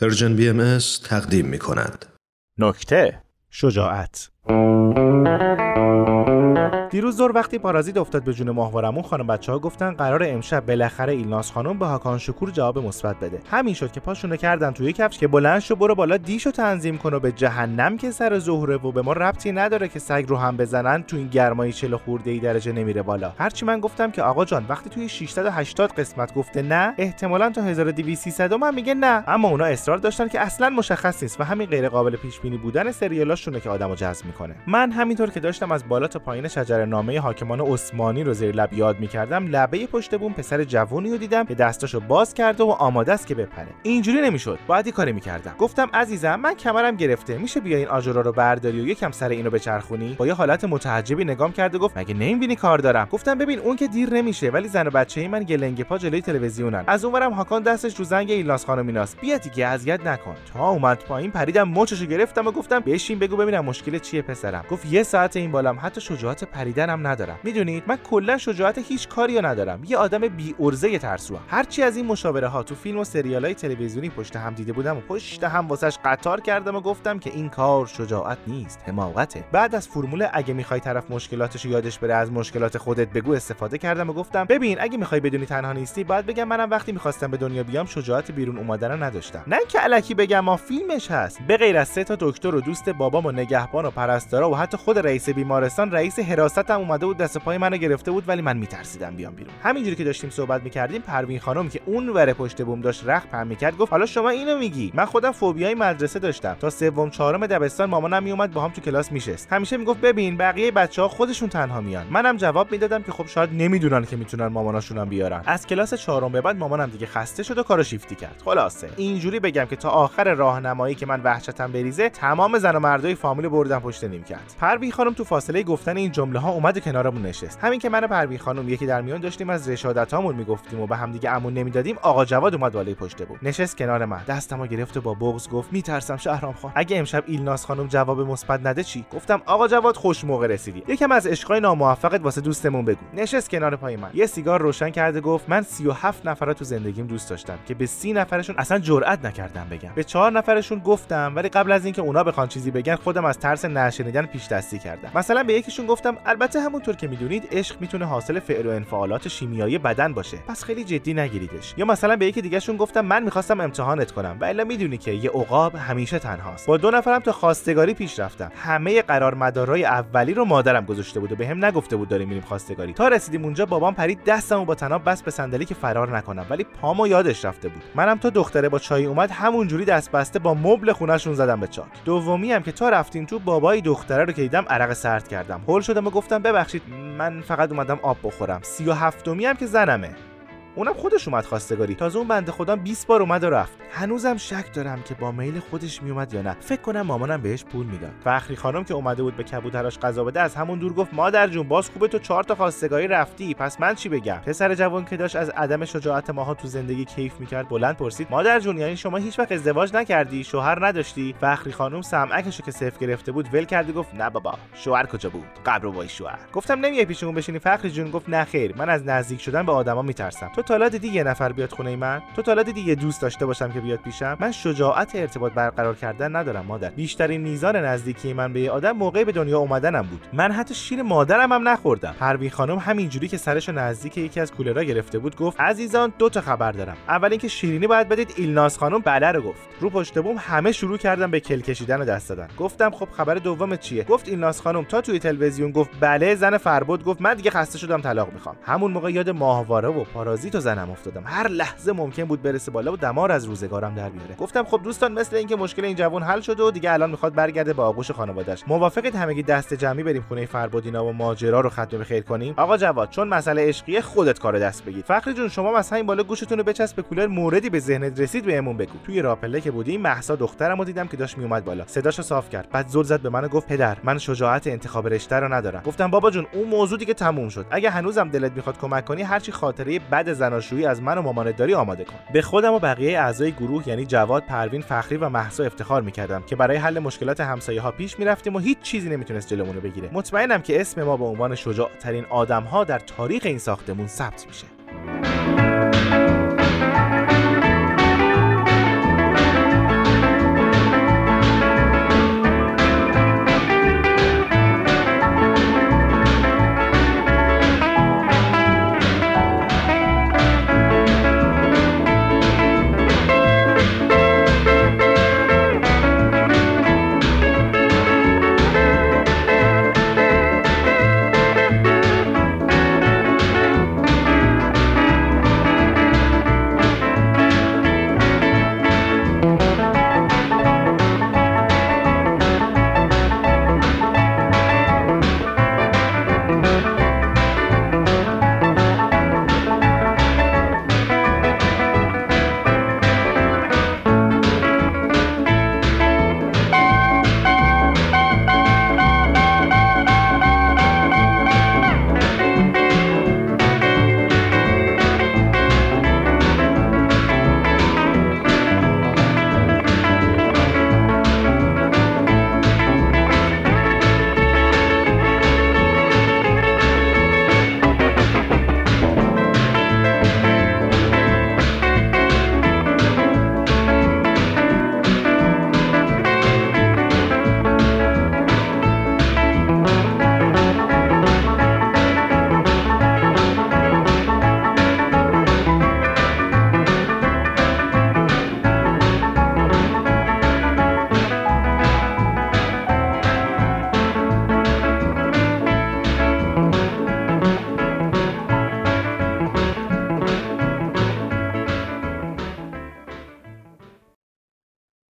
Persian BM تقدیم می کند. نکته شجاعت دیروز دور وقتی پارازیت افتاد به جون ماهوارمون خانم بچه ها گفتن قرار امشب بالاخره ایلناس خانم به هاکان شکور جواب مثبت بده. همین شد که پاشونو کردن توی کفش که بلند شو برو بالا دیشو تنظیم کن و به جهنم که سر ظهره و به ما ربطی نداره که سگ رو هم بزنن تو این گرمای 40 خورده ای درجه نمیره بالا. هرچی من گفتم که آقا جان وقتی توی 680 قسمت گفته نه احتمالا تا 1200 من میگه نه. اما اونا اصرار داشتن که اصلا مشخص نیست و همین غیر قابل پیش بینی بودن سریالاشونه که آدمو جذب می‌کنه. من همینطور که داشتم از بالا تا پایین شجره نامه حاکمان عثمانی رو زیر لب یاد می‌کردم لبه پشت بوم پسر جوونی رو دیدم که دستاشو باز کرده و آماده است که بپره. اینجوری نمی‌شد. باید یه کاری می‌کردم. گفتم عزیزم من کمرم گرفته میشه بیا این آجرا رو برداری و یکم سر اینو بچرخونی؟ با یه حالت متعجبی نگام کرده گفت مگه نمی‌بینی کار دارم؟ گفتم ببین اون که دیر نمیشه ولی زن و بچه ای من گلنگ پا جلوی تلویزیونن. از اونورم هاکان دستش رو زنگ ایلناس خانمیناست بیا دیگه اذیت نکن. تا اومد پایین پریدم مچشو گرفتم و گفتم بشین بگو ببینم مشکل چیه پسرم. گفت یه ساعت این بالام حتی شجاعت پریدنم ندارم. می‌دونید؟ من کلا شجاعت هیچ کاری رو ندارم. یه آدم بی ارزه ترسوام. هرچی از این مشاوره ها تو فیلم و سریال های تلویزیونی پشت هم دیده بودم و پشت هم واسش قطار کردم و گفتم که این کار شجاعت نیست حماقته. بعد از فرمول اگه می‌خوای طرف مشکلاتش یادش بره از مشکلات خودت بگو استفاده کردم و گفتم ببین اگه می‌خوای بدونی تنها نیستی باید بگم منم وقتی می‌خواستم به دنیا بیام شجاعت بیرون اومدن نداشتم. نه که الکی بگم ما فیلمش هست. به غیر از سه تا دکتر و دوست بابام و نگهبان و پرستارا و حتی خود رئیس بیمارستان رئیس حراستم اومده بود دست پای منو گرفته بود ولی من میترسیدم بیام بیرون. همینجوری که داشتیم صحبت می‌کردیم پروین خانم که اون ور پشت بوم داشت رخ پهن می‌کرد گفت حالا شما اینو میگی؟ من خودم فوبیای مدرسه داشتم. تا سوم چهارم دبستان مامانم میومد با هم تو کلاس میشست همیشه می‌گفت ببین بقیه بچه ها خودشون تنها میان. منم جواب می‌دادم که خب شاید نمی‌دونن که می‌تونن ماماناشون هم بیارن. از کلاس چهارم به بعد مامانم دیگه خسته شد و کارو شیفتی کرد. خلاصه. اینجوری بگم که تا آخر راهنمایی که من وحشتم بریزه تمام زن و مردای فامیل بردم پشت نیم کرد پروین خانم تو فاصله گفتن این جمله ها اومد کنارمون نشست. همین که من پروین خانم یکی در میان داشتیم از رشادتامون می‌گفتیم و به همدیگه امون نمی‌دادیم آقا جواد اومد بالای پشت بود نشست کنار من. دستمو گرفت و با بغض گفت میترسم شهرام خان اگه امشب ایلناس خانم جواب مثبت نده چی؟ گفتم آقا جواد خوش موقع رسیدی. یکم از عشقای ناموفقت واسه دوستمون بگو. نشست کنار پای من. یه سیگار روشن کرده گفت من 37 نفر تو زندگیم دوست داشتم که به 30 نفرشون اصلا جرئت نکردم بگم. به 4 نفرشون گفتم ولی قبل از اینکه اونا بخوان چیزی بگن خودم از ترس نشنیدن پیش دستی کردم. مثلا به یکیشون گفتم البته همونطور که می‌دونید عشق می‌تونه حاصل فعل و انفعالات شیمیایی بدن باشه. پس خیلی جدی نگیریدش. یا مثلا به یکی دیگهشون گفتم من می‌خواستم امتحانت کنم. و الا می‌دونی که یه عقاب همیشه تنهاست. با دو نفرم تا خواستگاری پیش رفتم. همه قرار مدارای اولی رو مادرم گذاشته بود و به نگفته بود داریم میریم خواستگاری. تا رسیدیم اونجا بابام پرید دستمو با تناب بس به صندلی که فرار نکنم. ولی پامو یادش رفته بود. منم تا دختره با چای اومد همونجوری دست بسته با مبل خونهشون زدم به چاک. دومی هم که تا رفتیم تو بابای دختره رو که دیدم عرق سرد کردم. شدم و گفتم ببخشید من فقط اومدم آب بخورم. سی و هفتمی هم که زنمه. اونم خودش اومد خواستگاری. تازه اون بنده خودم 20 بار اومد و رفت. هنوزم شک دارم که با میل خودش میومد یا نه. فکر کنم مامانم بهش پول می‌داد. فخری خانم که اومده بود به کبوتراش غذا بده از همون دور گفت مادر جون باز خوبه تو چهار تا خواستگاری رفتی. پس من چی بگم؟ پسر جوان که داشت از عدم شجاعت ماها تو زندگی کیف می‌کرد بلند پرسید مادر جون یعنی شما هیچ وقت ازدواج نکردی؟ شوهر نداشتی؟ فخری خانم سمعکشو که صفر گرفته بود ول کرد گفت نه بابا شوهر کجا بود؟ قبر وای شوهر. گفتم نمیای پیشمون بشینی؟ فخری جون گفت نه خیر. من از نزدیک شدن به آدما میترسم. تا دیدی یه نفر بیاد خونه من؟ تو تا دیدی یه دوست داشته باشم که بیاد پیشم؟ من شجاعت ارتباط برقرار کردن ندارم مادر. بیشترین میزان نزدیکی من به یه آدم موقع به دنیا اومدنم بود. من حتی شیر مادرم هم نخوردم. پروین خانم همینجوری که سرشو نزدیک یکی از کولرها گرفته بود گفت عزیزان دو تا خبر دارم. اول اینکه شیرینی باید بدید ایلناس خانم بله رو گفت. رو پشت بوم همه شروع کردن به کل کشیدن و دست دادن. گفتم خب خبر دوم چیه؟ گفت ایلناس خانم تا توی تلویزیون گفت بله زن فربود گفت من دیگه خسته شدم طلاق می‌خوام. همون موقع یاد ماهواره و پارازیت و زنم افتادم. هر لحظه ممکن بود برسه بالا و دمار از روزگارم در بیاره. گفتم خب دوستان مثل اینکه مشکل این جوان حل شده و دیگه الان می‌خواد برگرده به آغوش خانواده‌اش. موافقید همگی دست جمعی بریم خونه فربودینا و ماجرا رو ختم به خیر کنیم؟ آقا جواد چون مسئله عشقیه خودت کار دست بگیر. فخری جون شما مثلا این بالا گوشتون رو بچسب به کولر موردی به ذهنت رسید بهمون بگو. توی راپله که بودیم محسا دخترم رو دیدم که داشت میومد بالا. صداشو صاف کرد. بعد زل زد به من و گفت پدر من شجاعت انتخاب رشته رو ندارم. گفتم بابا جون اون موضوع دیگه تموم شد. اگه هنوزم دلت می‌خواد کمک کنی هرچی خاطره بد زناشویی از من و مامانت داری آماده کن. به خودم و بقیه اعضای گروه یعنی جواد پروین فخری و محسا افتخار می‌کردم که برای حل مشکلات همسایه ها پیش می‌رفتیم و هیچ چیزی نمی‌تونست جلومون رو بگیره. مطمئنم که اسم ما به عنوان شجاع ترین آدم ها در تاریخ این ساختمون ثبت میشه.